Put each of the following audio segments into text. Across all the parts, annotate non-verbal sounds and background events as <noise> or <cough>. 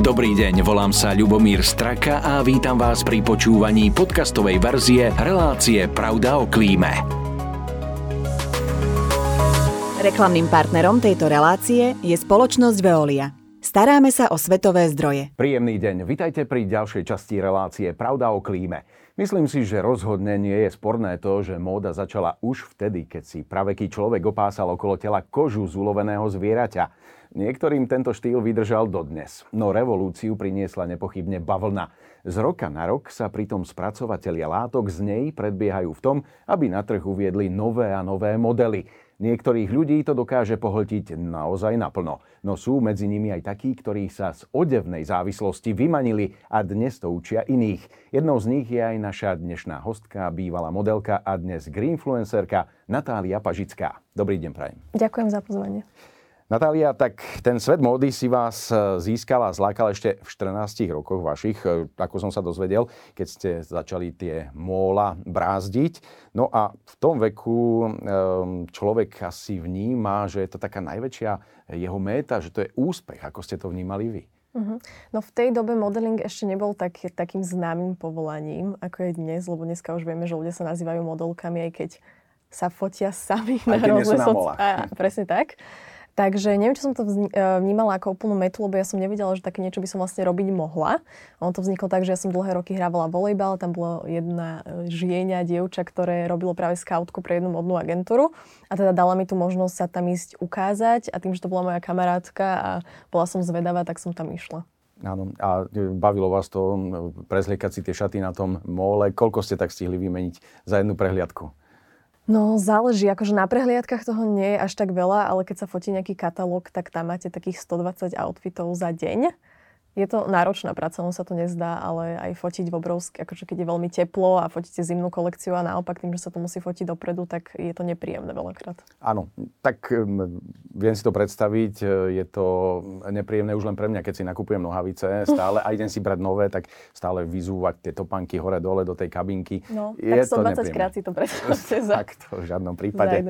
Dobrý deň, volám sa Ľubomír Straka a vítam vás pri počúvaní podcastovej verzie relácie Pravda o klíme. Reklamným partnerom tejto relácie je spoločnosť Veolia. Staráme sa o svetové zdroje. Príjemný deň, vitajte pri ďalšej časti relácie Pravda o klíme. Myslím si, že rozhodne nie je sporné to, že móda začala už vtedy, keď si praveký človek opásal okolo tela kožu z uloveného zvieraťa. Niektorým tento štýl vydržal dodnes, no revolúciu priniesla nepochybne bavlna. Z roka na rok sa pritom spracovatelia látok z nej predbiehajú v tom, aby na trh uviedli nové a nové modely. Niektorých ľudí to dokáže pohltiť naozaj naplno, no sú medzi nimi aj takí, ktorí sa z odevnej závislosti vymanili a dnes to učia iných. Jednou z nich je aj naša dnešná hostka, bývalá modelka a dnes greenfluencerka Natália Pažická. Dobrý deň, prajem. Ďakujem za pozvanie. Natália, tak ten svet módy si vás e, získala a zlákal ešte v 14 rokoch vašich, e, ako som sa dozvedel, keď ste začali tie móla brázdiť. No a v tom veku e, človek asi vníma, že je to taká najväčšia jeho méta, že to je úspech. Ako ste to vnímali vy? Uh-huh. No v tej dobe modeling ešte nebol tak, takým známym povolaním, ako je dnes, lebo dneska už vieme, že ľudia sa nazývajú modelkami, aj keď sa fotia sami na rôzne soc... Presne tak. Takže neviem, či som to e, vnímala ako úplnú metu, lebo ja som nevedela, že také niečo by som vlastne robiť mohla. Ono to vzniklo tak, že ja som dlhé roky hrávala volejbal, tam bola jedna e, žieňa, dievča, ktoré robilo práve scoutku pre jednu modnú agentúru a teda dala mi tu možnosť sa tam ísť ukázať a tým, že to bola moja kamarátka a bola som zvedavá, tak som tam išla. Áno, a bavilo vás to prezliekať si tie šaty na tom mole. Koľko ste tak stihli vymeniť za jednu prehliadku? No záleží, akože na prehliadkach toho nie je až tak veľa, ale keď sa fotí nejaký katalóg, tak tam máte takých 120 outfitov za deň je to náročná práca, on sa to nezdá, ale aj fotiť v obrovské, akože keď je veľmi teplo a fotíte zimnú kolekciu a naopak tým, že sa to musí fotiť dopredu, tak je to nepríjemné veľakrát. Áno, tak um, viem si to predstaviť, e, je to nepríjemné už len pre mňa, keď si nakupujem nohavice <laughs> stále a idem si brať nové, tak stále vyzúvať tie topanky hore-dole do tej kabinky. No, je tak 120 krát si to predstavte <laughs> za... tak to v žiadnom prípade. <laughs>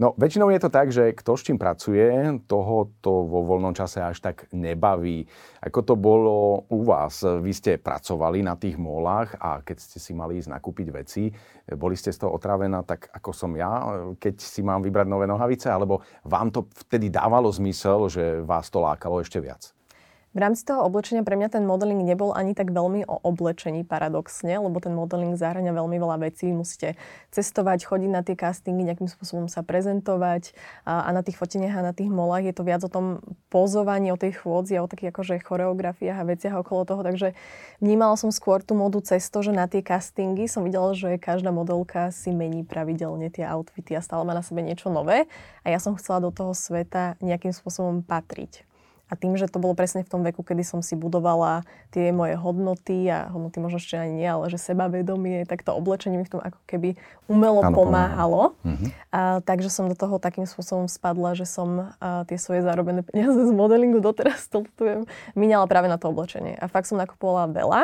No, väčšinou je to tak, že kto s čím pracuje, toho to vo voľnom čase až tak nebaví. Ako to bolo u vás? Vy ste pracovali na tých molách a keď ste si mali ísť nakúpiť veci, boli ste z toho otrávená tak ako som ja, keď si mám vybrať nové nohavice, alebo vám to vtedy dávalo zmysel, že vás to lákalo ešte viac? V rámci toho oblečenia pre mňa ten modeling nebol ani tak veľmi o oblečení paradoxne, lebo ten modeling zahrania veľmi veľa vecí. Musíte cestovať, chodiť na tie castingy, nejakým spôsobom sa prezentovať a, a na tých foteniach a na tých molách je to viac o tom pozovaní, o tej chôdzi a o takých akože choreografiách a veciach okolo toho. Takže vnímala som skôr tú modu cez to, že na tie castingy som videla, že každá modelka si mení pravidelne tie outfity a stále má na sebe niečo nové a ja som chcela do toho sveta nejakým spôsobom patriť. A tým, že to bolo presne v tom veku, kedy som si budovala tie moje hodnoty a hodnoty možno ešte ani nie, ale že sebavedomie, tak to oblečenie mi v tom ako keby umelo ano, pomáhalo. Mm-hmm. A, takže som do toho takým spôsobom spadla, že som a, tie svoje zarobené peniaze <laughs> z modelingu doteraz stoltujem, míňala práve na to oblečenie. A fakt som nakupovala veľa,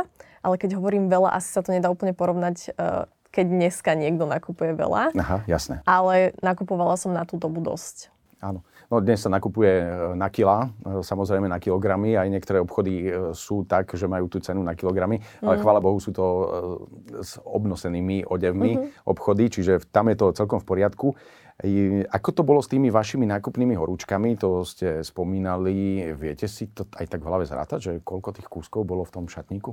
ale keď hovorím veľa, asi sa to nedá úplne porovnať a, keď dneska niekto nakupuje veľa. Aha, jasné. Ale nakupovala som na tú dobu dosť. Áno. No dnes sa nakupuje e, na kila, e, samozrejme na kilogramy. Aj niektoré obchody e, sú tak, že majú tú cenu na kilogramy, mm. ale mhm. chvála Bohu sú to s obnosenými odevmi mm-hmm. obchody, čiže tam je to celkom v poriadku. Ako to bolo s tými vašimi nákupnými horúčkami? To ste spomínali. Viete si to aj tak v hlave zrátať, že koľko tých kúskov bolo v tom šatníku?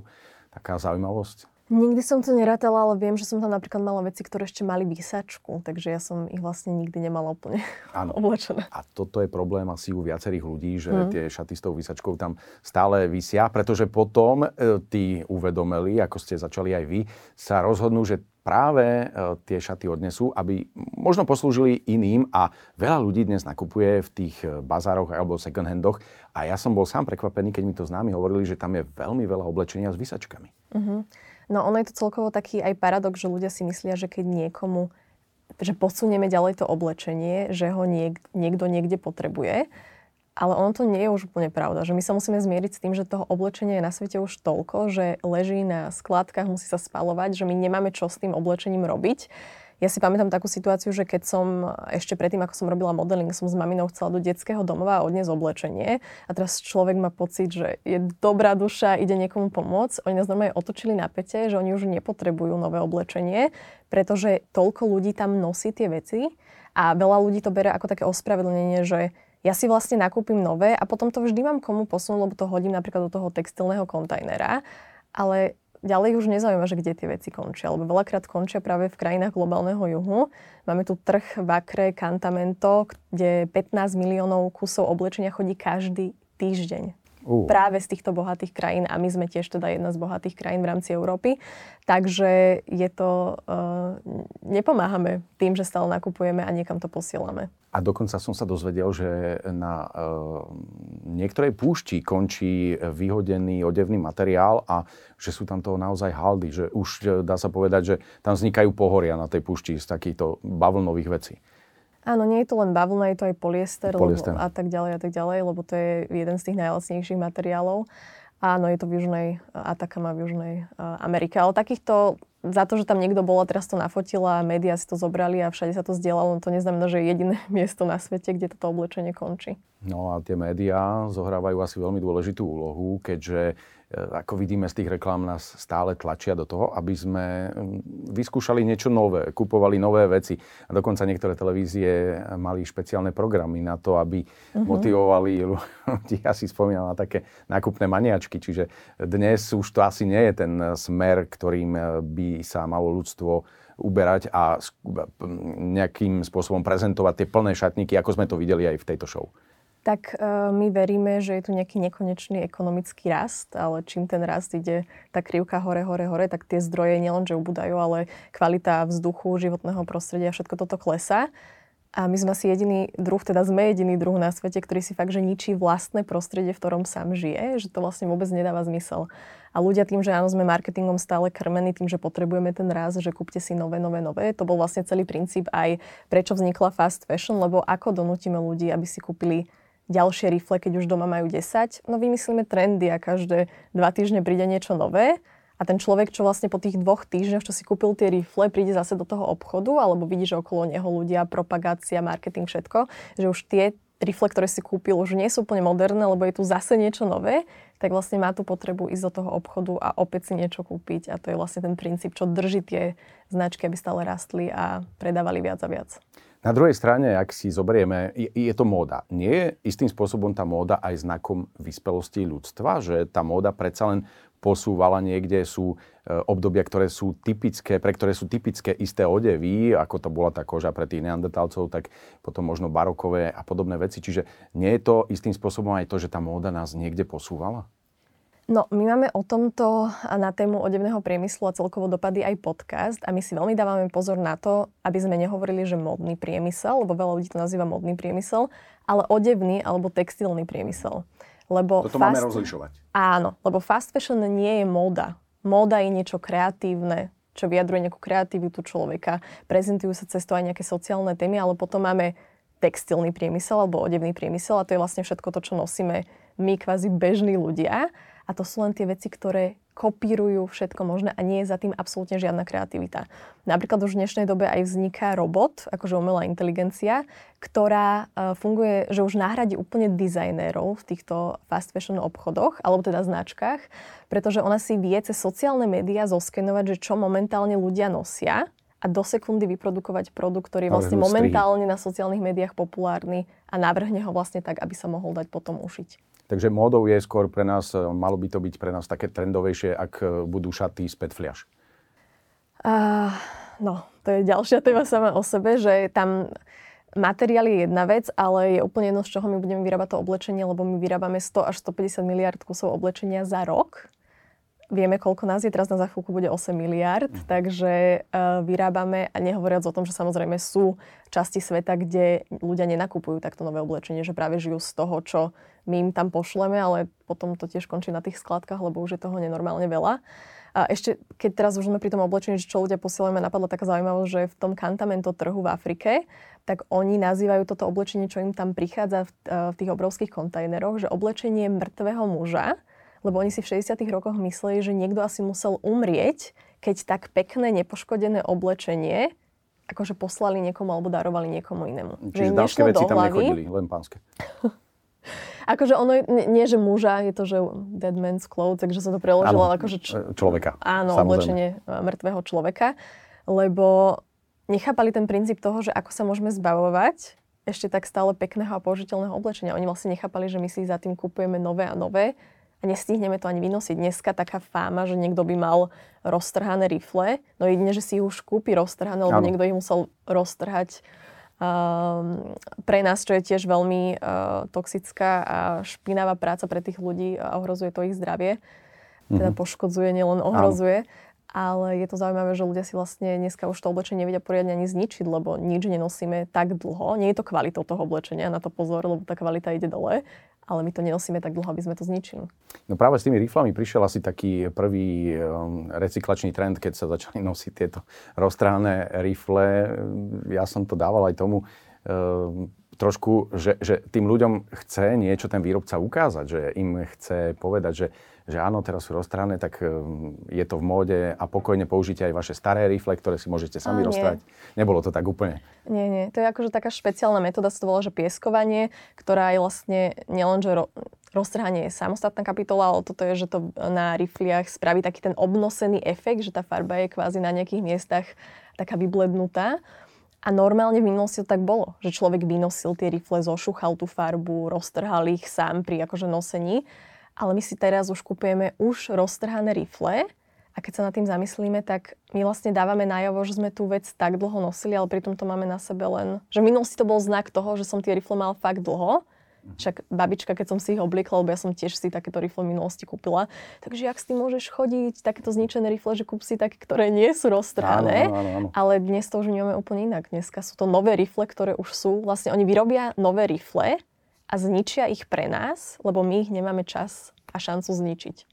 Taká zaujímavosť. Nikdy som to nerátala, ale viem, že som tam napríklad mala veci, ktoré ešte mali výsačku, takže ja som ich vlastne nikdy nemala úplne <laughs> Áno. oblečené. A toto je problém asi u viacerých ľudí, že mm. tie šaty s tou výsačkou tam stále vysia, pretože potom e, tí uvedomeli, ako ste začali aj vy, sa rozhodnú, že práve e, tie šaty odnesú, aby možno poslúžili iným a veľa ľudí dnes nakupuje v tých e, bazároch alebo second handoch a ja som bol sám prekvapený, keď mi to známi hovorili, že tam je veľmi veľa oblečenia s výsačkami. Mm-hmm. No ono je to celkovo taký aj paradox, že ľudia si myslia, že keď niekomu že posunieme ďalej to oblečenie, že ho niek- niekto niekde potrebuje. Ale ono to nie je už úplne pravda, že my sa musíme zmieriť s tým, že toho oblečenia je na svete už toľko, že leží na skladkách, musí sa spalovať, že my nemáme čo s tým oblečením robiť. Ja si pamätám takú situáciu, že keď som ešte predtým, ako som robila modeling, som s maminou chcela do detského domova a odniesť oblečenie. A teraz človek má pocit, že je dobrá duša, ide niekomu pomôcť. Oni nás normálne otočili na pete, že oni už nepotrebujú nové oblečenie, pretože toľko ľudí tam nosí tie veci a veľa ľudí to bere ako také ospravedlnenie, že ja si vlastne nakúpim nové a potom to vždy mám komu posunúť, lebo to hodím napríklad do toho textilného kontajnera. Ale ďalej už nezaujíma, že kde tie veci končia, lebo veľakrát končia práve v krajinách globálneho juhu. Máme tu trh v Akre, Cantamento, kde 15 miliónov kusov oblečenia chodí každý týždeň. Uh. Práve z týchto bohatých krajín a my sme tiež teda jedna z bohatých krajín v rámci Európy. Takže je to, uh, nepomáhame tým, že stále nakupujeme a niekam to posielame. A dokonca som sa dozvedel, že na uh, niektorej púšti končí vyhodený odevný materiál a že sú tam toho naozaj haldy, že už e, dá sa povedať, že tam vznikajú pohoria na tej púšti z takýchto bavlnových vecí. Áno, nie je to len bavlna, je to aj polyester, polyester. Lebo, a tak ďalej a tak ďalej, lebo to je jeden z tých najlacnejších materiálov. Áno, je to v Južnej Atakama v Južnej Amerike. Ale takýchto, za to, že tam niekto bol a teraz to nafotila a médiá si to zobrali a všade sa to zdieľalo, to neznamená, že je jediné <laughs> miesto na svete, kde toto oblečenie končí. No a tie médiá zohrávajú asi veľmi dôležitú úlohu, keďže ako vidíme z tých reklám, nás stále tlačia do toho, aby sme mm, vyskúšali niečo nové, kupovali nové veci. A dokonca niektoré televízie mali špeciálne programy na to, aby uh-huh. motivovali ľudí. <laughs> Ja si spomínam na také nákupné maniačky. Čiže dnes už to asi nie je ten smer, ktorým e, by sa malo ľudstvo uberať a nejakým spôsobom prezentovať tie plné šatníky, ako sme to videli aj v tejto show tak uh, my veríme, že je tu nejaký nekonečný ekonomický rast, ale čím ten rast ide, tá krivka hore, hore, hore, tak tie zdroje nielenže ubúdajú, ale kvalita vzduchu, životného prostredia, všetko toto klesá. A my sme asi jediný druh, teda sme jediný druh na svete, ktorý si fakt, že ničí vlastné prostredie, v ktorom sám žije, že to vlastne vôbec nedáva zmysel. A ľudia tým, že áno, sme marketingom stále krmení, tým, že potrebujeme ten raz, že kúpte si nové, nové, nové, to bol vlastne celý princíp aj prečo vznikla fast fashion, lebo ako donútime ľudí, aby si kúpili ďalšie rifle, keď už doma majú 10. No vymyslíme trendy a každé dva týždne príde niečo nové. A ten človek, čo vlastne po tých dvoch týždňoch, čo si kúpil tie rifle, príde zase do toho obchodu, alebo vidí, že okolo neho ľudia, propagácia, marketing, všetko, že už tie rifle, ktoré si kúpil, už nie sú úplne moderné, lebo je tu zase niečo nové, tak vlastne má tú potrebu ísť do toho obchodu a opäť si niečo kúpiť. A to je vlastne ten princíp, čo drží tie značky, aby stále rastli a predávali viac a viac. Na druhej strane, ak si zoberieme, je, je to móda. Nie je istým spôsobom tá móda aj znakom vyspelosti ľudstva, že tá móda predsa len posúvala niekde, sú e, obdobia, ktoré sú typické, pre ktoré sú typické isté odevy, ako to bola tá koža pre tých neandertalcov, tak potom možno barokové a podobné veci. Čiže nie je to istým spôsobom aj to, že tá móda nás niekde posúvala? No, my máme o tomto na tému odevného priemyslu a celkovo dopady aj podcast a my si veľmi dávame pozor na to, aby sme nehovorili, že modný priemysel, lebo veľa ľudí to nazýva modný priemysel, ale odevný alebo textilný priemysel. Lebo Toto fast... máme rozlišovať. Áno, lebo fast fashion nie je móda. Móda je niečo kreatívne, čo vyjadruje nejakú kreativitu človeka. Prezentujú sa cez to aj nejaké sociálne témy, ale potom máme textilný priemysel alebo odevný priemysel a to je vlastne všetko to, čo nosíme my, kvázi bežní ľudia. A to sú len tie veci, ktoré kopírujú všetko možné a nie je za tým absolútne žiadna kreativita. Napríklad už v dnešnej dobe aj vzniká robot, akože umelá inteligencia, ktorá uh, funguje, že už nahradí úplne dizajnérov v týchto fast fashion obchodoch, alebo teda značkách, pretože ona si vie cez sociálne médiá zoskenovať, že čo momentálne ľudia nosia a do sekundy vyprodukovať produkt, ktorý je vlastne momentálne na sociálnych médiách populárny a navrhne ho vlastne tak, aby sa mohol dať potom ušiť. Takže módou je skôr pre nás, e, malo by to byť pre nás také trendovejšie, ak e, budú šaty z fliaž. Uh, no, to je ďalšia téma sama o sebe, že tam materiál je jedna vec, ale je úplne jedno, z čoho my budeme vyrábať to oblečenie, lebo my vyrábame 100 až 150 miliard kusov oblečenia za rok vieme, koľko nás je, teraz na za chvíľku bude 8 miliard, mm. takže uh, vyrábame, a nehovoriac o tom, že samozrejme sú časti sveta, kde ľudia nenakupujú takto nové oblečenie, že práve žijú z toho, čo my im tam pošleme, ale potom to tiež končí na tých skladkách, lebo už je toho nenormálne veľa. A ešte, keď teraz už sme pri tom oblečení, čo ľudia posielame, napadla taká zaujímavosť, že v tom kantamento trhu v Afrike, tak oni nazývajú toto oblečenie, čo im tam prichádza v, uh, v tých obrovských kontajneroch, že oblečenie mŕtvého muža, lebo oni si v 60. rokoch mysleli, že niekto asi musel umrieť, keď tak pekné, nepoškodené oblečenie akože poslali niekomu alebo darovali niekomu inému. Čiže dámske veci tam nechodili, len pánske. <laughs> akože ono, nie, nie, že muža, je to, že dead man's clothes, takže sa to preložilo áno, akože... Č- človeka. Áno, samozrejme. oblečenie e, mŕtvého človeka, lebo nechápali ten princíp toho, že ako sa môžeme zbavovať ešte tak stále pekného a použiteľného oblečenia. Oni vlastne nechápali, že my si za tým kupujeme nové a nové a nestihneme to ani vynosiť. Dneska taká fáma, že niekto by mal roztrhané rifle, no jedine, že si ich už kúpi roztrhané, lebo ano. niekto ich musel roztrhať. Um, pre nás, čo je tiež veľmi uh, toxická a špinavá práca pre tých ľudí a ohrozuje to ich zdravie. Teda mm-hmm. poškodzuje, nielen ohrozuje. Ano. Ale je to zaujímavé, že ľudia si vlastne dneska už to oblečenie nevedia poriadne ani zničiť, lebo nič nenosíme tak dlho. Nie je to kvalitou toho oblečenia, na to pozor, lebo tá kvalita ide dole ale my to nenosíme tak dlho, aby sme to zničili. No práve s tými riflami prišiel asi taký prvý um, recyklačný trend, keď sa začali <laughs> nosiť tieto roztrhané rifle. Ja som to dával aj tomu, um, trošku, že, že tým ľuďom chce niečo ten výrobca ukázať, že im chce povedať, že, že áno, teraz sú roztrané, tak um, je to v móde a pokojne použite aj vaše staré rifle, ktoré si môžete sami roztrať. Nebolo to tak úplne. Nie, nie. To je akože taká špeciálna metóda, sa to volá, že pieskovanie, ktorá je vlastne nielen, že ro- roztrhanie je samostatná kapitola, ale toto je, že to na rifliach spraví taký ten obnosený efekt, že tá farba je kvázi na nejakých miestach taká vyblednutá. A normálne v minulosti to tak bolo, že človek vynosil tie rifle, zošuchal tú farbu, roztrhal ich sám pri akože nosení. Ale my si teraz už kupujeme už roztrhané rifle a keď sa nad tým zamyslíme, tak my vlastne dávame najavo, že sme tú vec tak dlho nosili, ale pritom to máme na sebe len... Že v minulosti to bol znak toho, že som tie rifle mal fakt dlho však babička, keď som si ich obliekla, lebo ja som tiež si takéto rifle v minulosti kúpila. Takže ak s tým môžeš chodiť, takéto zničené rifle, že kúp si také, ktoré nie sú roztrhané. Áno, áno, áno. Ale dnes to už vnímame úplne inak. Dneska sú to nové rifle, ktoré už sú. Vlastne oni vyrobia nové rifle a zničia ich pre nás, lebo my ich nemáme čas a šancu zničiť.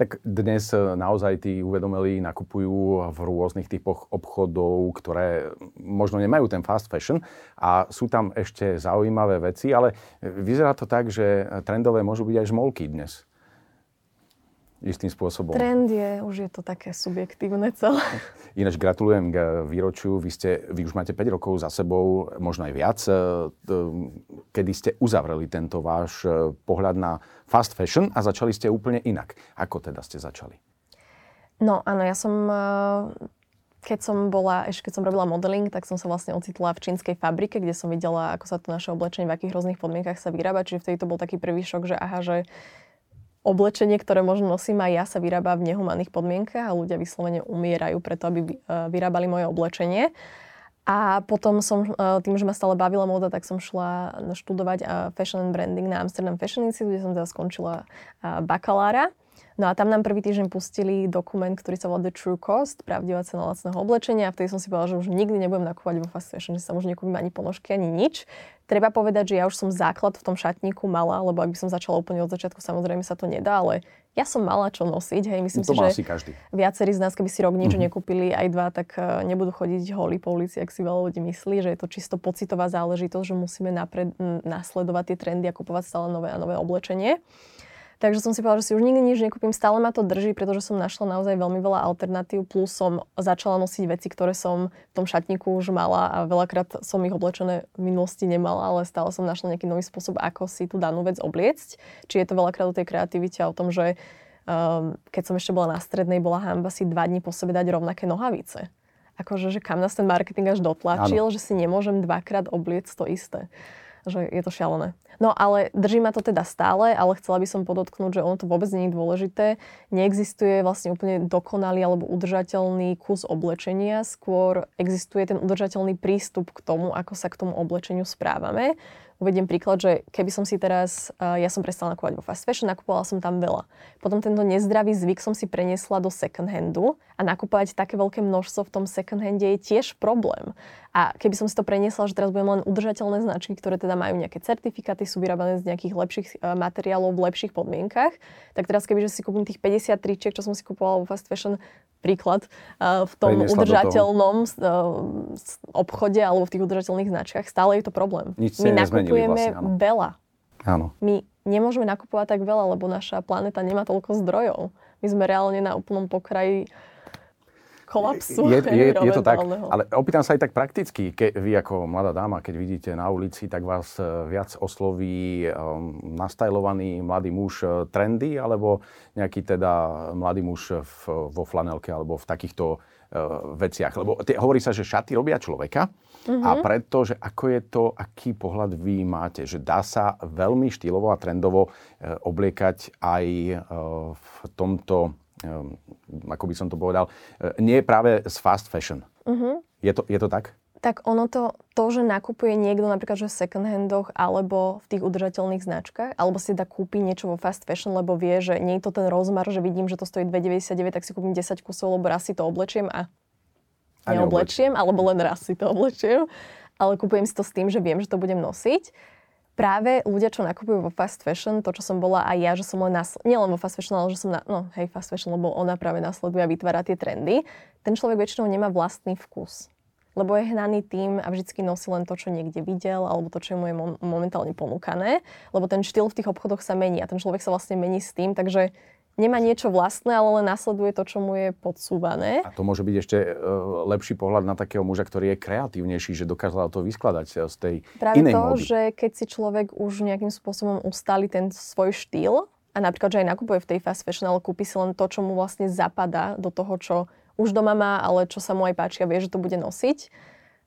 Tak dnes e, naozaj tí uvedomelí nakupujú v rôznych typoch obchodov, ktoré možno nemajú ten fast fashion a sú tam ešte zaujímavé veci, ale vyzerá to tak, že trendové môžu byť aj žmolky dnes istým spôsobom. Trend je, už je to také subjektívne celé. <laughs> Ináč gratulujem k výročiu. Vy, ste, vy už máte 5 rokov za sebou, možno aj viac, e, kedy ste uzavreli tento váš e, pohľad na fast fashion a začali ste úplne inak. Ako teda ste začali? No áno, ja som e, keď som bola, ešte keď som robila modeling, tak som sa vlastne ocitla v čínskej fabrike, kde som videla, ako sa to naše oblečenie v akých rôznych podmienkach sa vyrába. Čiže vtedy to bol taký prvý šok, že aha, že oblečenie, ktoré možno nosím aj ja, sa vyrába v nehumanných podmienkach a ľudia vyslovene umierajú preto, aby e, vyrábali moje oblečenie. A potom som, e, tým, že ma stále bavila móda, tak som šla študovať e, fashion and branding na Amsterdam Fashion Institute, kde som teda skončila bakalára. No a tam nám prvý týždeň pustili dokument, ktorý sa volá The True Cost, pravdivá cena lacného oblečenia. A vtedy som si povedala, že už nikdy nebudem nakupovať vo fast fashion, že sa už nekúpim ani ponožky, ani nič. Treba povedať, že ja už som základ v tom šatníku mala, lebo ak by som začala úplne od začiatku, samozrejme sa to nedá, ale ja som mala čo nosiť. Hej, myslím to si, že každý. viacerí z nás, keby si rok nič mm-hmm. nekúpili, aj dva, tak uh, nebudú chodiť holí po ulici, ak si veľa ľudí myslí, že je to čisto pocitová záležitosť, že musíme napred, nasledovať tie trendy a kupovať stále nové a nové oblečenie. Takže som si povedala, že si už nikdy nič nekúpim, stále ma to drží, pretože som našla naozaj veľmi veľa alternatív, plus som začala nosiť veci, ktoré som v tom šatníku už mala a veľakrát som ich oblečené v minulosti nemala, ale stále som našla nejaký nový spôsob, ako si tú danú vec obliecť. Či je to veľakrát o tej kreativite a o tom, že um, keď som ešte bola na strednej, bola hamba si dva dní po sebe dať rovnaké nohavice. Akože, že kam nás ten marketing až dotlačil, ano. že si nemôžem dvakrát obliecť to isté že je to šialené. No ale drží ma to teda stále, ale chcela by som podotknúť, že ono to vôbec nie je dôležité. Neexistuje vlastne úplne dokonalý alebo udržateľný kus oblečenia, skôr existuje ten udržateľný prístup k tomu, ako sa k tomu oblečeniu správame. Uvediem príklad, že keby som si teraz, ja som prestala nakupovať vo fast fashion, nakupovala som tam veľa. Potom tento nezdravý zvyk som si preniesla do second handu a nakupovať také veľké množstvo v tom second hande je tiež problém. A keby som si to preniesla, že teraz budem len udržateľné značky, ktoré teda majú nejaké certifikáty, sú vyrábané z nejakých lepších materiálov v lepších podmienkach, tak teraz keby si kúpim tých 50 tričiek, čo som si kupovala vo fast fashion, príklad, v tom Priniesla udržateľnom obchode alebo v tých udržateľných značkách, stále je to problém. Nič My nakupujeme vlastne, veľa. Áno. My nemôžeme nakupovať tak veľa, lebo naša planéta nemá toľko zdrojov. My sme reálne na úplnom pokraji kolapsu je, je, je to tak, ale opýtam sa aj tak prakticky. Ke, vy ako mladá dáma, keď vidíte na ulici, tak vás e, viac osloví um, nastajlovaný mladý muž e, trendy, alebo nejaký teda mladý muž v, vo flanelke, alebo v takýchto uh, veciach. Lebo tie, hovorí sa, že šaty robia človeka. Mm-hmm. A mhm. preto, že ako je to, aký pohľad vy máte, že dá sa veľmi štýlovo a trendovo e, obliekať aj e, v tomto, ako by som to povedal, e, nie práve z fast fashion. Mm-hmm. Je, to, je to tak? Tak ono to, to, že nakupuje niekto napríklad že v second handoch alebo v tých udržateľných značkách, alebo si dá kúpi niečo vo fast fashion, lebo vie, že nie je to ten rozmar, že vidím, že to stojí 2,99, tak si kúpim 10 kusov, lebo raz si to oblečiem a neoblečiem, alebo len raz si to oblečiem, ale kupujem si to s tým, že viem, že to budem nosiť. Práve ľudia, čo nakupujú vo fast fashion, to, čo som bola aj ja, že som len nasl- nielen vo fast fashion, ale že som na, no hej, fast fashion, lebo ona práve nasleduje a vytvára tie trendy, ten človek väčšinou nemá vlastný vkus. Lebo je hnaný tým a vždycky nosí len to, čo niekde videl, alebo to, čo mu je momentálne ponúkané. Lebo ten štýl v tých obchodoch sa mení a ten človek sa vlastne mení s tým, takže nemá niečo vlastné, ale len nasleduje to, čo mu je podsúvané. A to môže byť ešte uh, lepší pohľad na takého muža, ktorý je kreatívnejší, že dokázal to vyskladať e, z tej Práve inej to, módy. že keď si človek už nejakým spôsobom ustali ten svoj štýl a napríklad, že aj nakupuje v tej fast fashion, ale kúpi si len to, čo mu vlastne zapadá do toho, čo už doma má, ale čo sa mu aj páči a vie, že to bude nosiť,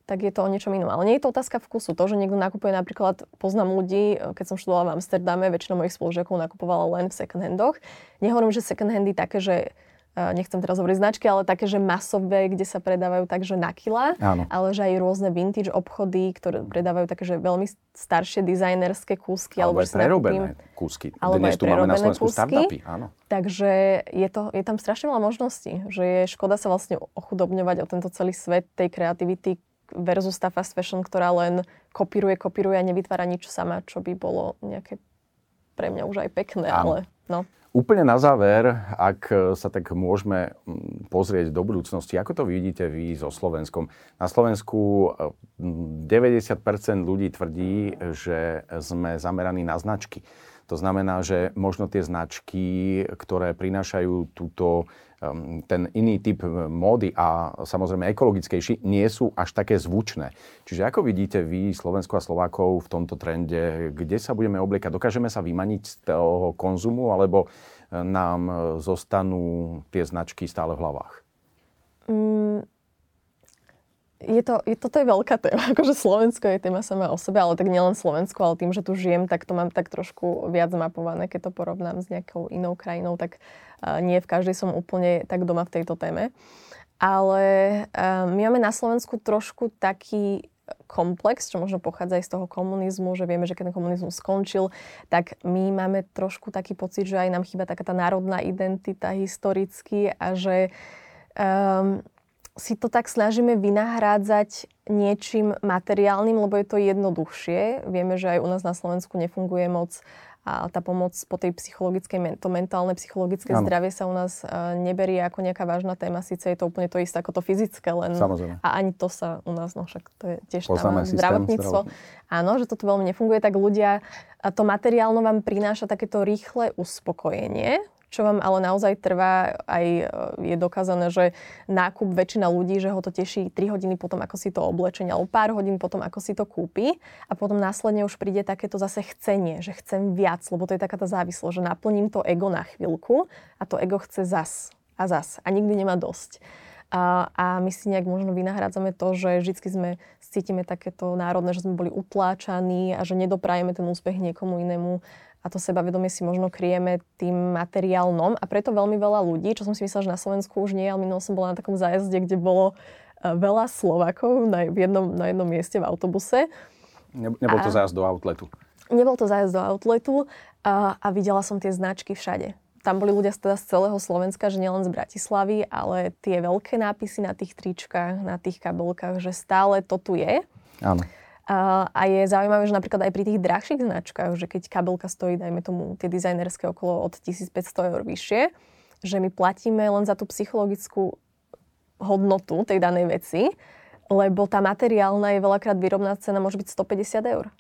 tak je to o niečom inom. Ale nie je to otázka vkusu. To, že niekto nakupuje napríklad, poznám ľudí, keď som študovala v Amsterdame, väčšina mojich spolužiakov nakupovala len v second handoch. Nehovorím, že second handy také, že nechcem teraz hovoriť značky, ale také, že masové, kde sa predávajú takže na kila, Áno. ale že aj rôzne vintage obchody, ktoré predávajú také, že veľmi staršie dizajnerské kúsky. Alebo, alebo aj prerobené nakúpim, kúsky. Alebo Dnes tu máme na Slovensku kúsky. startupy. Áno. Takže je, to, je tam strašne veľa možností, že je škoda sa vlastne ochudobňovať o tento celý svet tej kreativity, versus tá fast fashion, ktorá len kopíruje, kopíruje a nevytvára nič sama, čo by bolo nejaké pre mňa už aj pekné, Áno. ale no. Úplne na záver, ak sa tak môžeme pozrieť do budúcnosti, ako to vidíte vy so Slovenskom? Na Slovensku 90% mm, ľudí tvrdí, že sme zameraní na značky. To znamená, že možno tie značky, ktoré prinášajú túto ten iný typ módy a samozrejme ekologickejší nie sú až také zvučné. Čiže ako vidíte vy, Slovensko a Slovákov v tomto trende, kde sa budeme obliekať? Dokážeme sa vymaniť z toho konzumu alebo nám zostanú tie značky stále v hlavách? Mm, je to, je, toto je veľká téma. <laughs> Akože Slovensko je téma sama o sebe, ale tak nielen Slovensko, ale tým, že tu žijem, tak to mám tak trošku viac mapované. Keď to porovnám s nejakou inou krajinou, tak nie v každej som úplne tak doma v tejto téme. Ale my máme na Slovensku trošku taký komplex, čo možno pochádza aj z toho komunizmu, že vieme, že keď ten komunizmus skončil, tak my máme trošku taký pocit, že aj nám chýba taká tá národná identita historicky a že um, si to tak snažíme vynahrádzať niečím materiálnym, lebo je to jednoduchšie. Vieme, že aj u nás na Slovensku nefunguje moc a tá pomoc po tej psychologickej, to mentálne psychologické ano. zdravie sa u nás uh, neberie ako nejaká vážna téma. Sice je to úplne to isté ako to fyzické, len Samozrejme. a ani to sa u nás, no však to je tiež tam zdravotníctvo. Áno, že toto veľmi nefunguje, tak ľudia, a to materiálno vám prináša takéto rýchle uspokojenie, čo vám ale naozaj trvá, aj e, je dokázané, že nákup väčšina ľudí, že ho to teší 3 hodiny potom, ako si to oblečenie, alebo pár hodín potom, ako si to kúpi a potom následne už príde takéto zase chcenie, že chcem viac, lebo to je taká tá závislosť, že naplním to ego na chvíľku a to ego chce zas a zas a nikdy nemá dosť. A, a my si nejak možno vynahrádzame to, že vždy sme cítime takéto národné, že sme boli utláčaní a že nedoprajeme ten úspech niekomu inému a to sebavedomie si možno kryjeme tým materiálnom a preto veľmi veľa ľudí, čo som si myslela, že na Slovensku už nie, ale minulo som bola na takom zájazde, kde bolo e, veľa Slovakov na jednom, na jednom mieste v autobuse. nebol to zájazd do outletu? Nebol to zájazd do outletu a, a videla som tie značky všade. Tam boli ľudia teda z celého Slovenska, že nielen z Bratislavy, ale tie veľké nápisy na tých tričkách, na tých kabelkách, že stále to tu je. Áno. A, a je zaujímavé, že napríklad aj pri tých drahších značkách, že keď kabelka stojí, dajme tomu, tie dizajnerské okolo od 1500 eur vyššie, že my platíme len za tú psychologickú hodnotu tej danej veci, lebo tá materiálna je veľakrát výrobná cena môže byť 150 eur.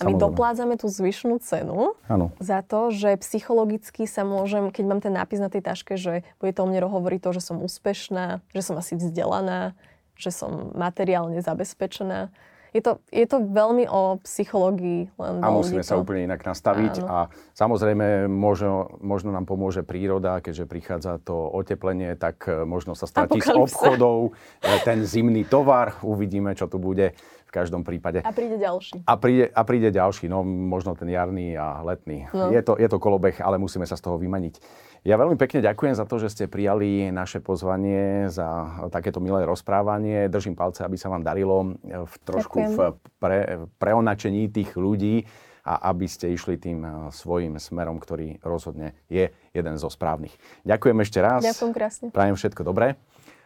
A my dopládzame tú zvyšnú cenu ano. za to, že psychologicky sa môžem, keď mám ten nápis na tej taške, že bude to o mne hovoriť to, že som úspešná, že som asi vzdelaná, že som materiálne zabezpečená. Je to, je to veľmi o psychológii. Len a musíme to... sa úplne inak nastaviť. Áno. A samozrejme, možno, možno nám pomôže príroda, keďže prichádza to oteplenie, tak e, možno sa stratí z obchodov e, ten zimný tovar. Uvidíme, čo tu bude v každom prípade. A príde ďalší. A príde, a príde ďalší, no možno ten jarný a letný. No. Je, to, je to kolobeh, ale musíme sa z toho vymaniť. Ja veľmi pekne ďakujem za to, že ste prijali naše pozvanie, za takéto milé rozprávanie. Držím palce, aby sa vám darilo v trošku. V pre, preonačení tých ľudí a aby ste išli tým eh, svojim smerom, ktorý rozhodne je jeden zo správnych. Ďakujem ešte raz. Ďakujem krásne. Prajem všetko dobré.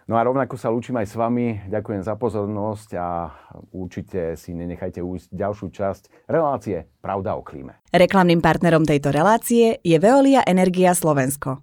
No a rovnako sa lúčim aj s vami. Ďakujem za pozornosť a určite si nenechajte ujsť ďalšiu časť relácie Pravda o klíme. Reklamným partnerom tejto relácie je Veolia Energia Slovensko.